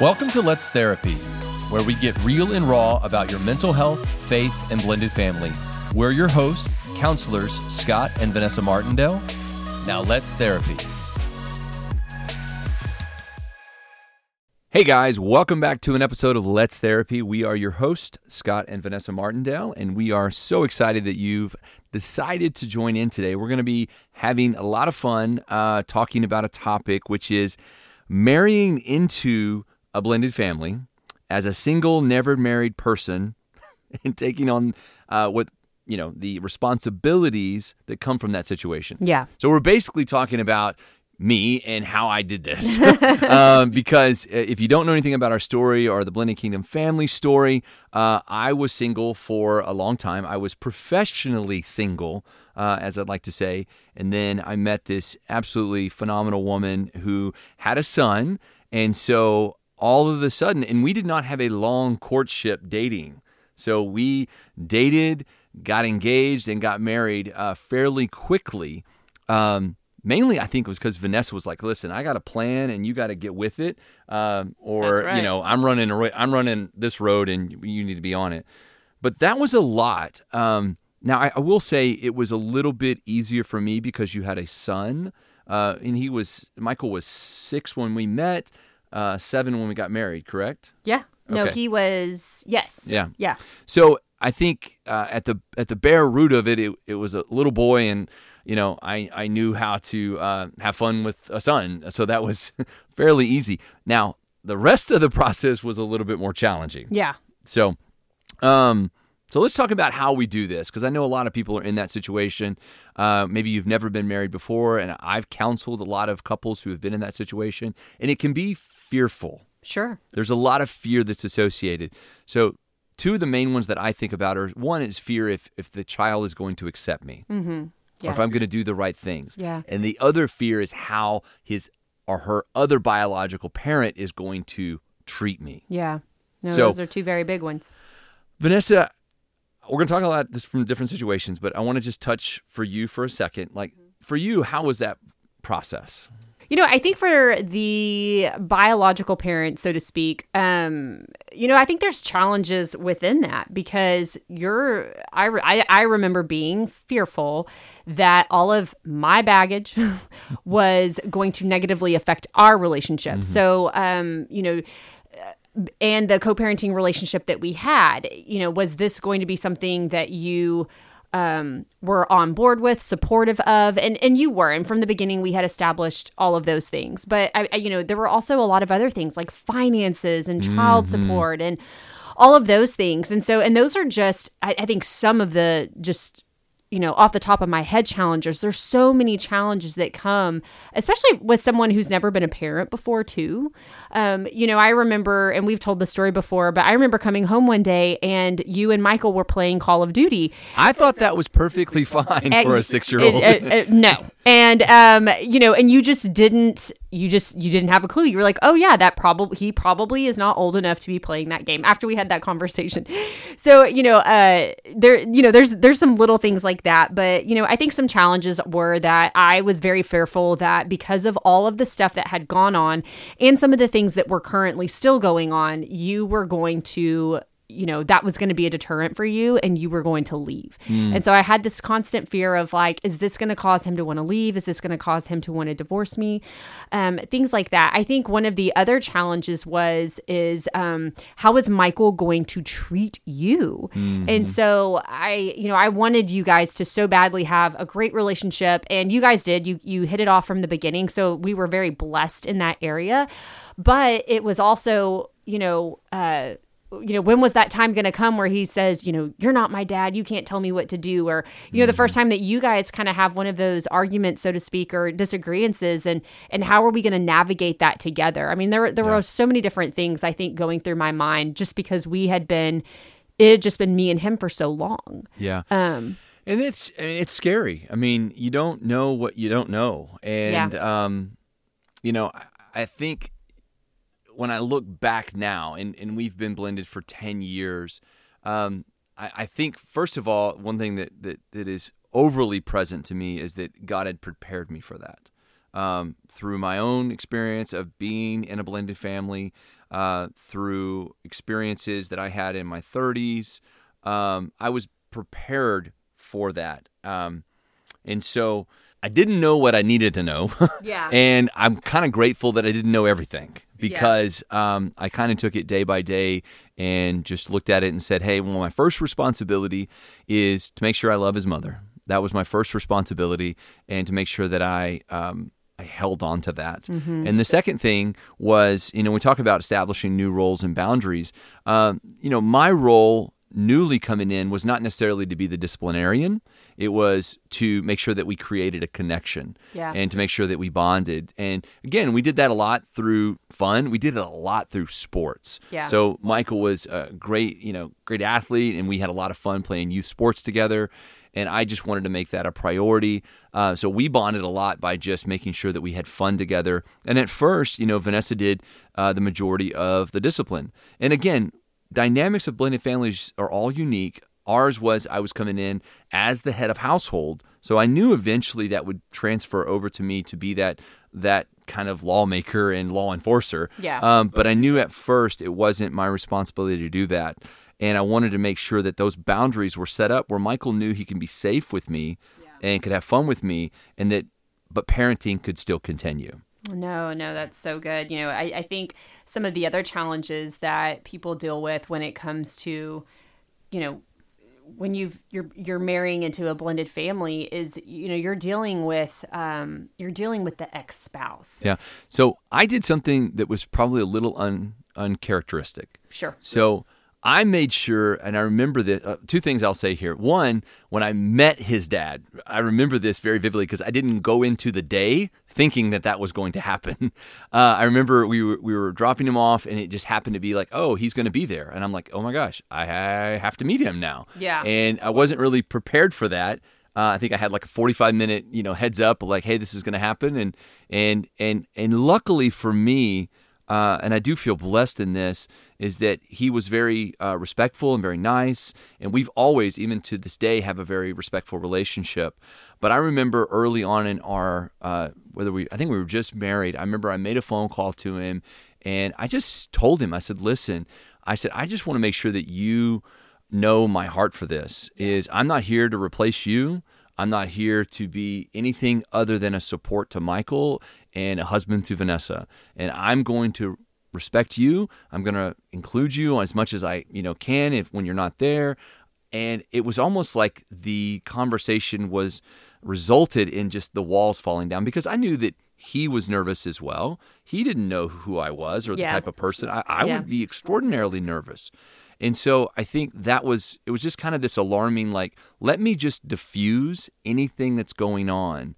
Welcome to Let's Therapy, where we get real and raw about your mental health, faith, and blended family. We're your hosts, counselors Scott and Vanessa Martindale. Now let's therapy. Hey guys, welcome back to an episode of Let's Therapy. We are your host, Scott and Vanessa Martindale, and we are so excited that you've decided to join in today. We're going to be having a lot of fun uh, talking about a topic which is marrying into a blended family as a single, never married person and taking on uh, what you know the responsibilities that come from that situation. Yeah. So we're basically talking about me and how I did this. um, because uh, if you don't know anything about our story or the Blended Kingdom family story, uh, I was single for a long time. I was professionally single, uh, as I'd like to say. And then I met this absolutely phenomenal woman who had a son. And so all of a sudden, and we did not have a long courtship dating. So we dated, got engaged, and got married uh, fairly quickly. Um, mainly, I think it was because Vanessa was like, "Listen, I got a plan, and you got to get with it, um, or right. you know, I'm running, a, ro- I'm running this road, and you need to be on it." But that was a lot. Um, now, I, I will say it was a little bit easier for me because you had a son, uh, and he was Michael was six when we met, uh, seven when we got married. Correct? Yeah. No, Okay. he was yes. Yeah. Yeah. So I think uh, at the at the bare root of it, it, it was a little boy, and you know, I I knew how to uh, have fun with a son, so that was fairly easy. Now the rest of the process was a little bit more challenging. Yeah. So, um, so let's talk about how we do this because I know a lot of people are in that situation. Uh, maybe you've never been married before, and I've counseled a lot of couples who have been in that situation, and it can be fearful. Sure. There's a lot of fear that's associated. So, two of the main ones that I think about are one is fear if if the child is going to accept me, Mm-hmm. or if I'm going to do the right things. Yeah. And the other fear is how his or her other biological parent is going to treat me. Yeah. No, So- those are two very big ones. Vanessa, we're going to talk a lot this from different situations, but I want to just touch for you for a second. Like for you, how was that process? You know, I think for the biological parent, so to speak, um, you know, I think there's challenges within that because you're, I, I, I remember being fearful that all of my baggage was going to negatively affect our relationship. So, um, you know, and the co-parenting relationship that we had you know was this going to be something that you um, were on board with supportive of and and you were. And from the beginning we had established all of those things. But I, I you know there were also a lot of other things like finances and child support and all of those things. And so and those are just I, I think some of the just you know, off the top of my head challenges. There's so many challenges that come, especially with someone who's never been a parent before, too. Um, you know, I remember, and we've told the story before, but I remember coming home one day and you and Michael were playing Call of Duty. I thought that was perfectly fine for a six year old. no. And um, you know, and you just didn't you just you didn't have a clue. You were like, "Oh yeah, that probably he probably is not old enough to be playing that game." After we had that conversation. So, you know, uh there you know, there's there's some little things like that, but you know, I think some challenges were that I was very fearful that because of all of the stuff that had gone on and some of the things that were currently still going on, you were going to you know that was going to be a deterrent for you and you were going to leave. And so i had this constant fear of like is this going to cause him to want to leave? Is this going to cause him to want to divorce me? Um, things like that. I think one of the other challenges was is um, how is michael going to treat you? And so i you know i wanted you guys to so badly have a great relationship and you guys did. You you hit it off from the beginning so we were very blessed in that area. But it was also you know uh you know, when was that time going to come where he says, you know, you're not my dad, you can't tell me what to do, or you know, the first time that you guys kind of have one of those arguments, so to speak, or disagreements, and and how are we going to navigate that together? I mean, there there were so many different things I think going through my mind just because we had been, it had just been me and him for so long. yeah. Um, And it's it's scary. I mean, you don't know what you don't know, and um, you know, I, I think when I look back now, and and we've been blended for ten years, um, I, I think first of all, one thing that that that is overly present to me is that God had prepared me for that. um, through my own experience of being in a blended family, uh, through experiences that I had in my 30s. Um, I was prepared for that. Um, and so I didn't know what I needed to know. Yeah. and I'm kind of grateful that I didn't know everything because um, I kind of took it day by day and just looked at it and said, hey, well, my first responsibility is to make sure I love his mother. That was my first responsibility, and to make sure that I um, I held on to that. And the second thing was, you know, we talk about establishing new roles and boundaries. Um, you know, my role newly coming in was not necessarily to be the disciplinarian. It was to make sure that we created a connection Yeah. and to make sure that we bonded. And again, we did that a lot through fun. We did it a lot through sports. Yeah. So Michael was a great, you know, great athlete, and we had a lot of fun playing youth sports together. And I just wanted to make that a priority. Uh, so we bonded a lot by just making sure that we had fun together. And at first, you know, Vanessa did uh, the majority of the discipline. And again, dynamics of blended families are all unique. Ours was I was coming in as the head of household, so I knew eventually that would transfer over to me to be that that kind of lawmaker and law enforcer. Yeah. Um, but I knew at first it wasn't my responsibility to do that, and I wanted to make sure that those boundaries were set up where Michael knew he can be safe with me and could have fun with me, and that but parenting could still continue. No, no, that's so good. You know, I, I think some of the other challenges that people deal with when it comes to, you know, when you've you're you're marrying into a blended family is you know you're dealing with um you're dealing with the ex spouse. Yeah. So I did something that was probably a little un uncharacteristic. Sure. So I made sure, and I remember that uh, two things I'll say here. One, when I met his dad, I remember this very vividly because I didn't go into the day thinking that that was going to happen. Uh, I remember we were, we were dropping him off, and it just happened to be like, oh, he's going to be there, and I'm like, oh my gosh, I have to meet him now. Yeah. And I wasn't really prepared for that. Uh, I think I had like a 45 minute, you know, heads up, like, hey, this is going to happen, and and and and luckily for me, uh, and I do feel blessed in this, is that he was very uh, respectful and very nice, and we've always, even to this day, have a very respectful relationship. But I remember early on in our, uh, whether we, I think we were just married. I remember I made a phone call to him, and I just told him, I said, listen, I said, I just want to make sure that you know my heart for this is I'm not here to replace you. I'm not here to be anything other than a support to Michael and a husband to Vanessa. And I'm going to respect you. I'm going to include you as much as I, you know, can if when you're not there. And it was almost like the conversation was resulted in just the walls falling down because I knew that he was nervous as well. He didn't know who I was or the type of person I, I Yeah. would be extraordinarily nervous. And so I think that was it was just kind of this alarming like let me just diffuse anything that's going on.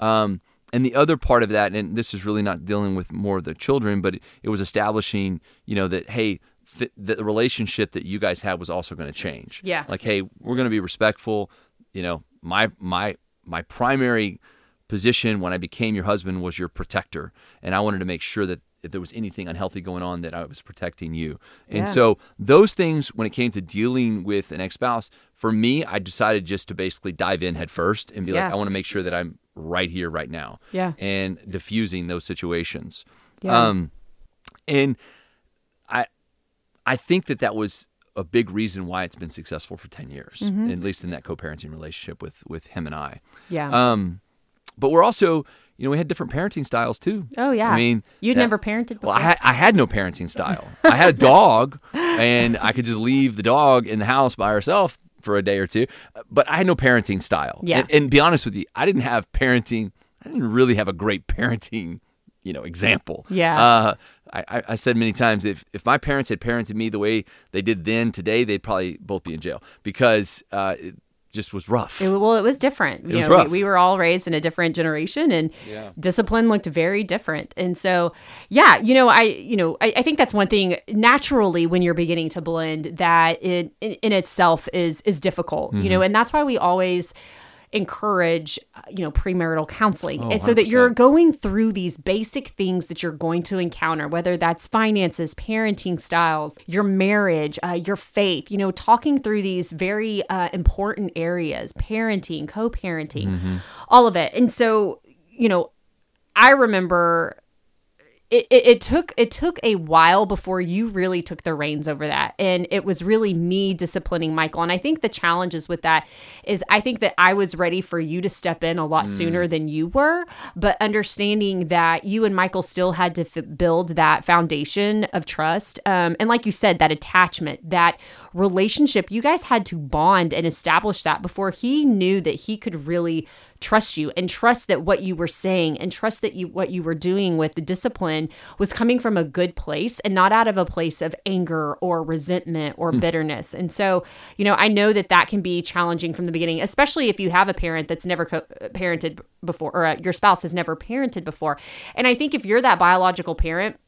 Um, and the other part of that, and this is really not dealing with more of the children, but it, it was establishing, you know, that hey, th- the relationship that you guys had was also going to change. Yeah. Like, hey, we're going to be respectful. You know, my my my primary position when I became your husband was your protector, and I wanted to make sure that if there was anything unhealthy going on, that I was protecting you. And Yeah. so those things, when it came to dealing with an ex-spouse, for me, I decided just to basically dive in head first and be Yeah. like, I want to make sure that I'm right here, right now, Yeah. and diffusing those situations. Yeah. Um, and I, I think that that was a big reason why it's been successful for 10 years, Mm-hmm. at least in that co-parenting relationship with, with him and I. Yeah. Um, but we're also, you know, we had different parenting styles too. oh yeah. I mean, you'd that- never parented before. Well, I had, I had no parenting style. I had a dog, and I could just leave the dog in the house by herself for a day or two. But I had no parenting style. Yeah. And, and be honest with you, I didn't have parenting. I didn't really have a great parenting, you know, example. Yeah. Uh, I, I- said many times if if my parents had parented me the way they did then, today they'd probably both be in jail because uh, just was rough. It, well, it was different. You was know, rough. We, we were all raised in a different generation, and Yeah. discipline looked very different. And so, yeah, you know, I, you know, I, I think that's one thing naturally when you're beginning to blend that it in, in itself is is difficult. You know, Mm-hmm. and that's why we always encourage uh, you know premarital counseling. Oh, and so that you're going through these basic things that you're going to encounter whether that's finances parenting styles your marriage uh, your faith you know talking through these very uh, important areas parenting co-parenting all of it. And so you know I remember it, it, it, took it took a while before you really took the reins over that. And it was really me disciplining michael. And i think the challenges with that is i think that i was ready for you to step in a lot mm. sooner than you were. But understanding that you and michael still had to f- build that foundation of trust um, and like you said that attachment that relationship you guys had to bond and establish that before he knew that he could really trust you and trust that what you were saying and trust that you what you were doing with the discipline was coming from a good place and not out of a place of anger or resentment or mm. bitterness. And so, you know, I know that that can be challenging from the beginning, especially if you have a parent that's never co- parented before or uh, your spouse has never parented before. And I think if you're that biological parent,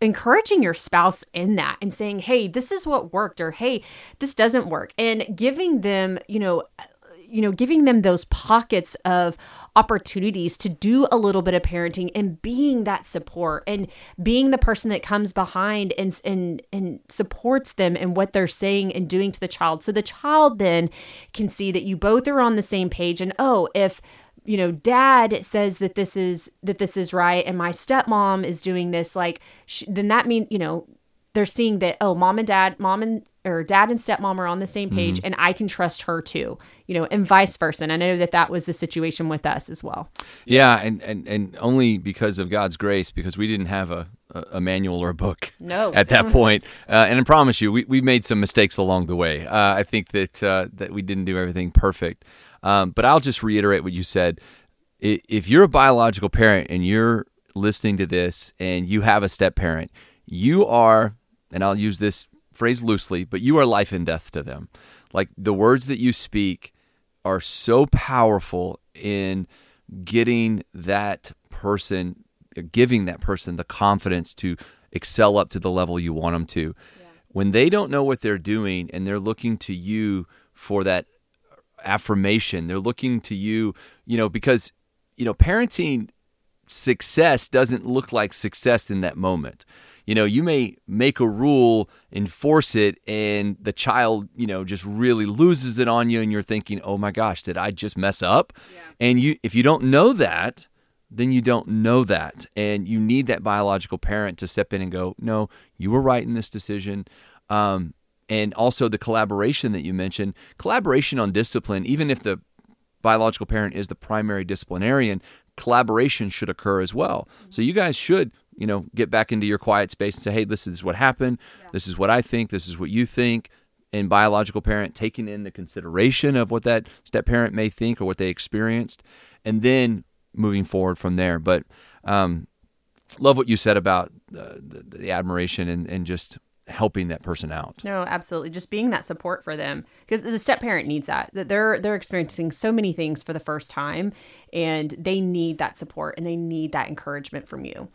encouraging your spouse in that and saying, hey, this is what worked, or hey, this doesn't work, and giving them, you know, uh, you know, giving them those pockets of opportunities to do a little bit of parenting and being that support and being the person that comes behind and and and supports them in what they're saying and doing to the child. So the child then can see that you both are on the same page and oh, if you know dad says that this is that this is right and my stepmom is doing this like sh- then that means you know they're seeing that oh mom and dad mom and or dad and stepmom are on the same page mm-hmm. and i can trust her too you know and vice versa and i know that that was the situation with us as well yeah and and, and only because of god's grace because we didn't have a a manual or a book no. at that point. Uh, and I promise you, we, we made some mistakes along the way. Uh, I think that uh, that we didn't do everything perfect. Um, but I'll just reiterate what you said. If you're a biological parent and you're listening to this and you have a step parent, you are and I'll use this phrase loosely, but you are life and death to them. Like the words that you speak are so powerful in getting that person, giving that person the confidence to excel up to the level you want them to. Yeah. When they don't know what they're doing and they're looking to you for that affirmation, they're looking to you, you know, because, you know, parenting success doesn't look like success in that moment you know, you may make a rule, enforce it, and the child, you know, just really loses it on you, and you're thinking, "Oh my gosh, did I just mess up?" Yeah. And you, if you don't know that, then you don't know that, and you need that biological parent to step in and go, "No, you were right in this decision." Um, and also the collaboration that you mentioned, collaboration on discipline, even if the biological parent is the primary disciplinarian, collaboration should occur as well. So you guys should you know, get back into your quiet space and say, hey, this is what happened. Yeah. This is what I think. This is what you think. And biological parent taking in the consideration of what that step parent may think or what they experienced, and then moving forward from there. But um, love what you said about the, the, the admiration and, and just helping that person out. No, absolutely. Just being that support for them because the step parent needs that. That they're they're experiencing so many things for the first time and they need that support and they need that encouragement from you.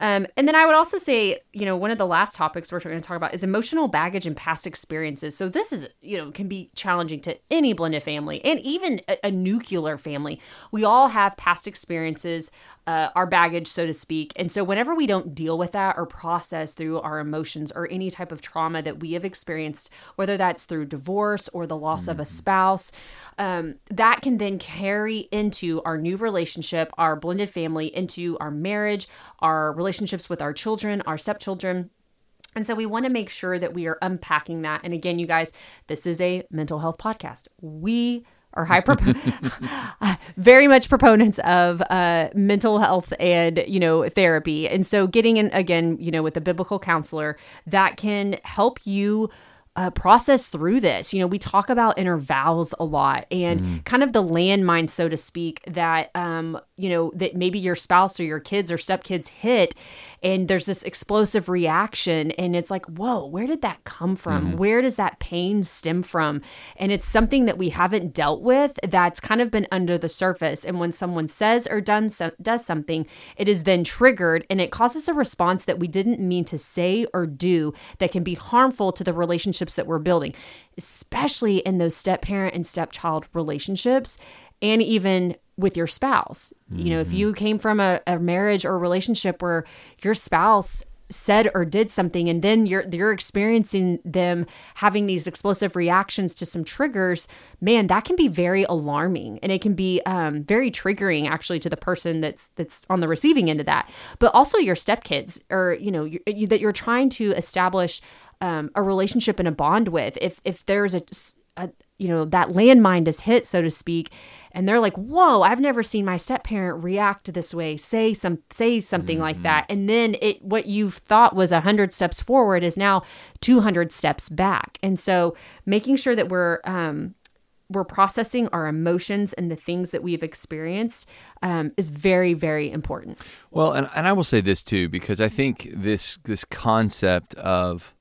Um, and then I would also say, you know, one of the last topics we're going to talk about is emotional baggage and past experiences. So this is, you know, can be challenging to any blended family and even a, a nuclear family. We all have past experiences, uh, our baggage, so to speak. And so whenever we don't deal with that or process through our emotions or any type of trauma that we have experienced, whether that's through divorce or the loss mm-hmm. of a mm-hmm. spouse, um, that can then carry into our new relationship, our blended family, into our marriage, our relationships with our children, our stepchildren. And so we want to make sure that we are unpacking that. And again, you guys, this is a mental health podcast. We are high very much proponents of uh, mental health and you know therapy. And so getting in again you know with a biblical counselor that can help you uh, process through this. You know, we talk about inner vows a lot and mm. kind of the landmine, so to speak, that, um, you know, that maybe your spouse or your kids or stepkids hit and there's this explosive reaction and it's like whoa where did that come from mm-hmm. where does that pain stem from and it's something that we haven't dealt with that's kind of been under the surface and when someone says or done so, does something it is then triggered and it causes a response that we didn't mean to say or do that can be harmful to the relationships that we're building especially in those step parent and stepchild relationships and even with your spouse. Mm-hmm. You know, if mm-hmm. you came from a, a marriage or a relationship where your spouse said or did something and then you're you're experiencing them having these explosive reactions to some triggers man that can be very alarming and it can be um, very triggering actually to the person that's that's on the receiving end of that but also your stepkids or you know you, you, that you're trying to establish um, a relationship and a bond with. If if there's a, a you know that landmine is hit so to speak and they're like whoa i've never seen my step parent react this way say some say something mm-hmm. like that. And then it what you've thought was 100 steps forward is now 200 steps back. And so making sure that we're um we're processing our emotions and the things that we've experienced um, is very very important. Well and, and i will say this too because i think this this concept of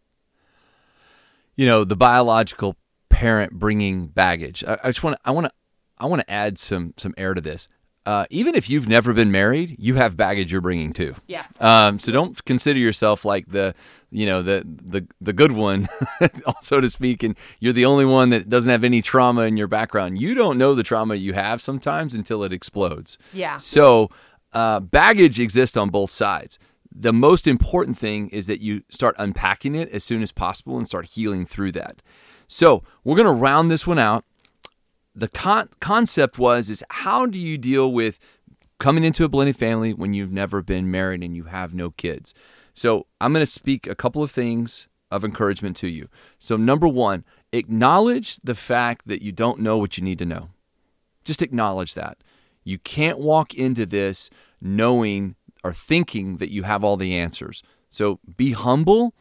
you know the biological parent bringing baggage. I, I just want to, I want to I want to add some some air to this. Uh, even if you've never been married, you have baggage you're bringing too. Yeah. Um, so don't consider yourself like the, you know, the the the good one, so to speak, and you're the only one that doesn't have any trauma in your background. You don't know the trauma you have sometimes until it explodes. Yeah. So uh, baggage exists on both sides. The most important thing is that you start unpacking it as soon as possible and start healing through that. So we're going to round this one out. The con- concept was is how do you deal with coming into a blended family when you've never been married and you have no kids? So I'm going to speak a couple of things of encouragement to you. So number one, acknowledge the fact that you don't know what you need to know. Just acknowledge that. You can't walk into this knowing or thinking that you have all the answers. So be humble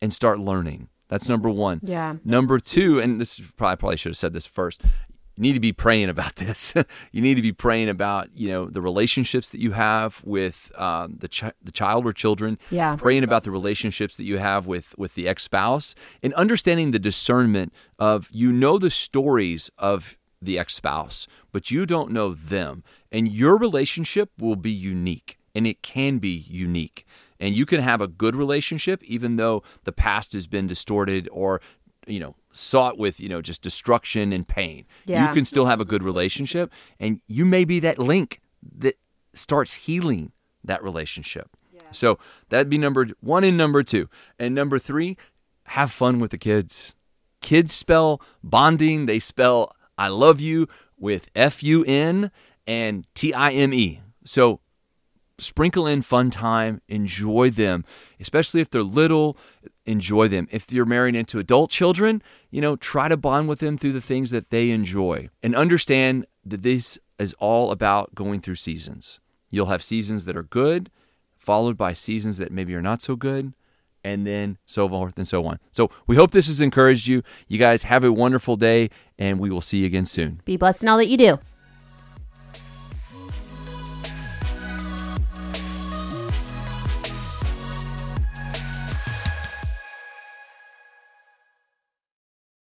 and start learning. That's number one. Yeah. Number two, and this probably probably should have said this first. You need to be praying about this. you need to be praying about you know the relationships that you have with um, the the child or children. Yeah. Praying about the relationships that you have with with the ex spouse and understanding the discernment of you know the stories of the ex spouse, but you don't know them, and your relationship will be unique, and it can be unique. And you can have a good relationship even though the past has been distorted or, you know, sought with, you know, just destruction and pain. Yeah. You can still have a good relationship and you may be that link that starts healing that relationship. Yeah. So that'd be number one and number two. And number three, have fun with the kids. Kids spell bonding, they spell I love you with F U N and T I M E. So sprinkle in fun time, enjoy them, especially if they're little, enjoy them. If you're married into adult children, you know, try to bond with them through the things that they enjoy and understand that this is all about going through seasons. You'll have seasons that are good, followed by seasons that maybe are not so good, and then so forth and so on. So we hope this has encouraged you. You guys have a wonderful day, and we will see you again soon. Be blessed in all that you do.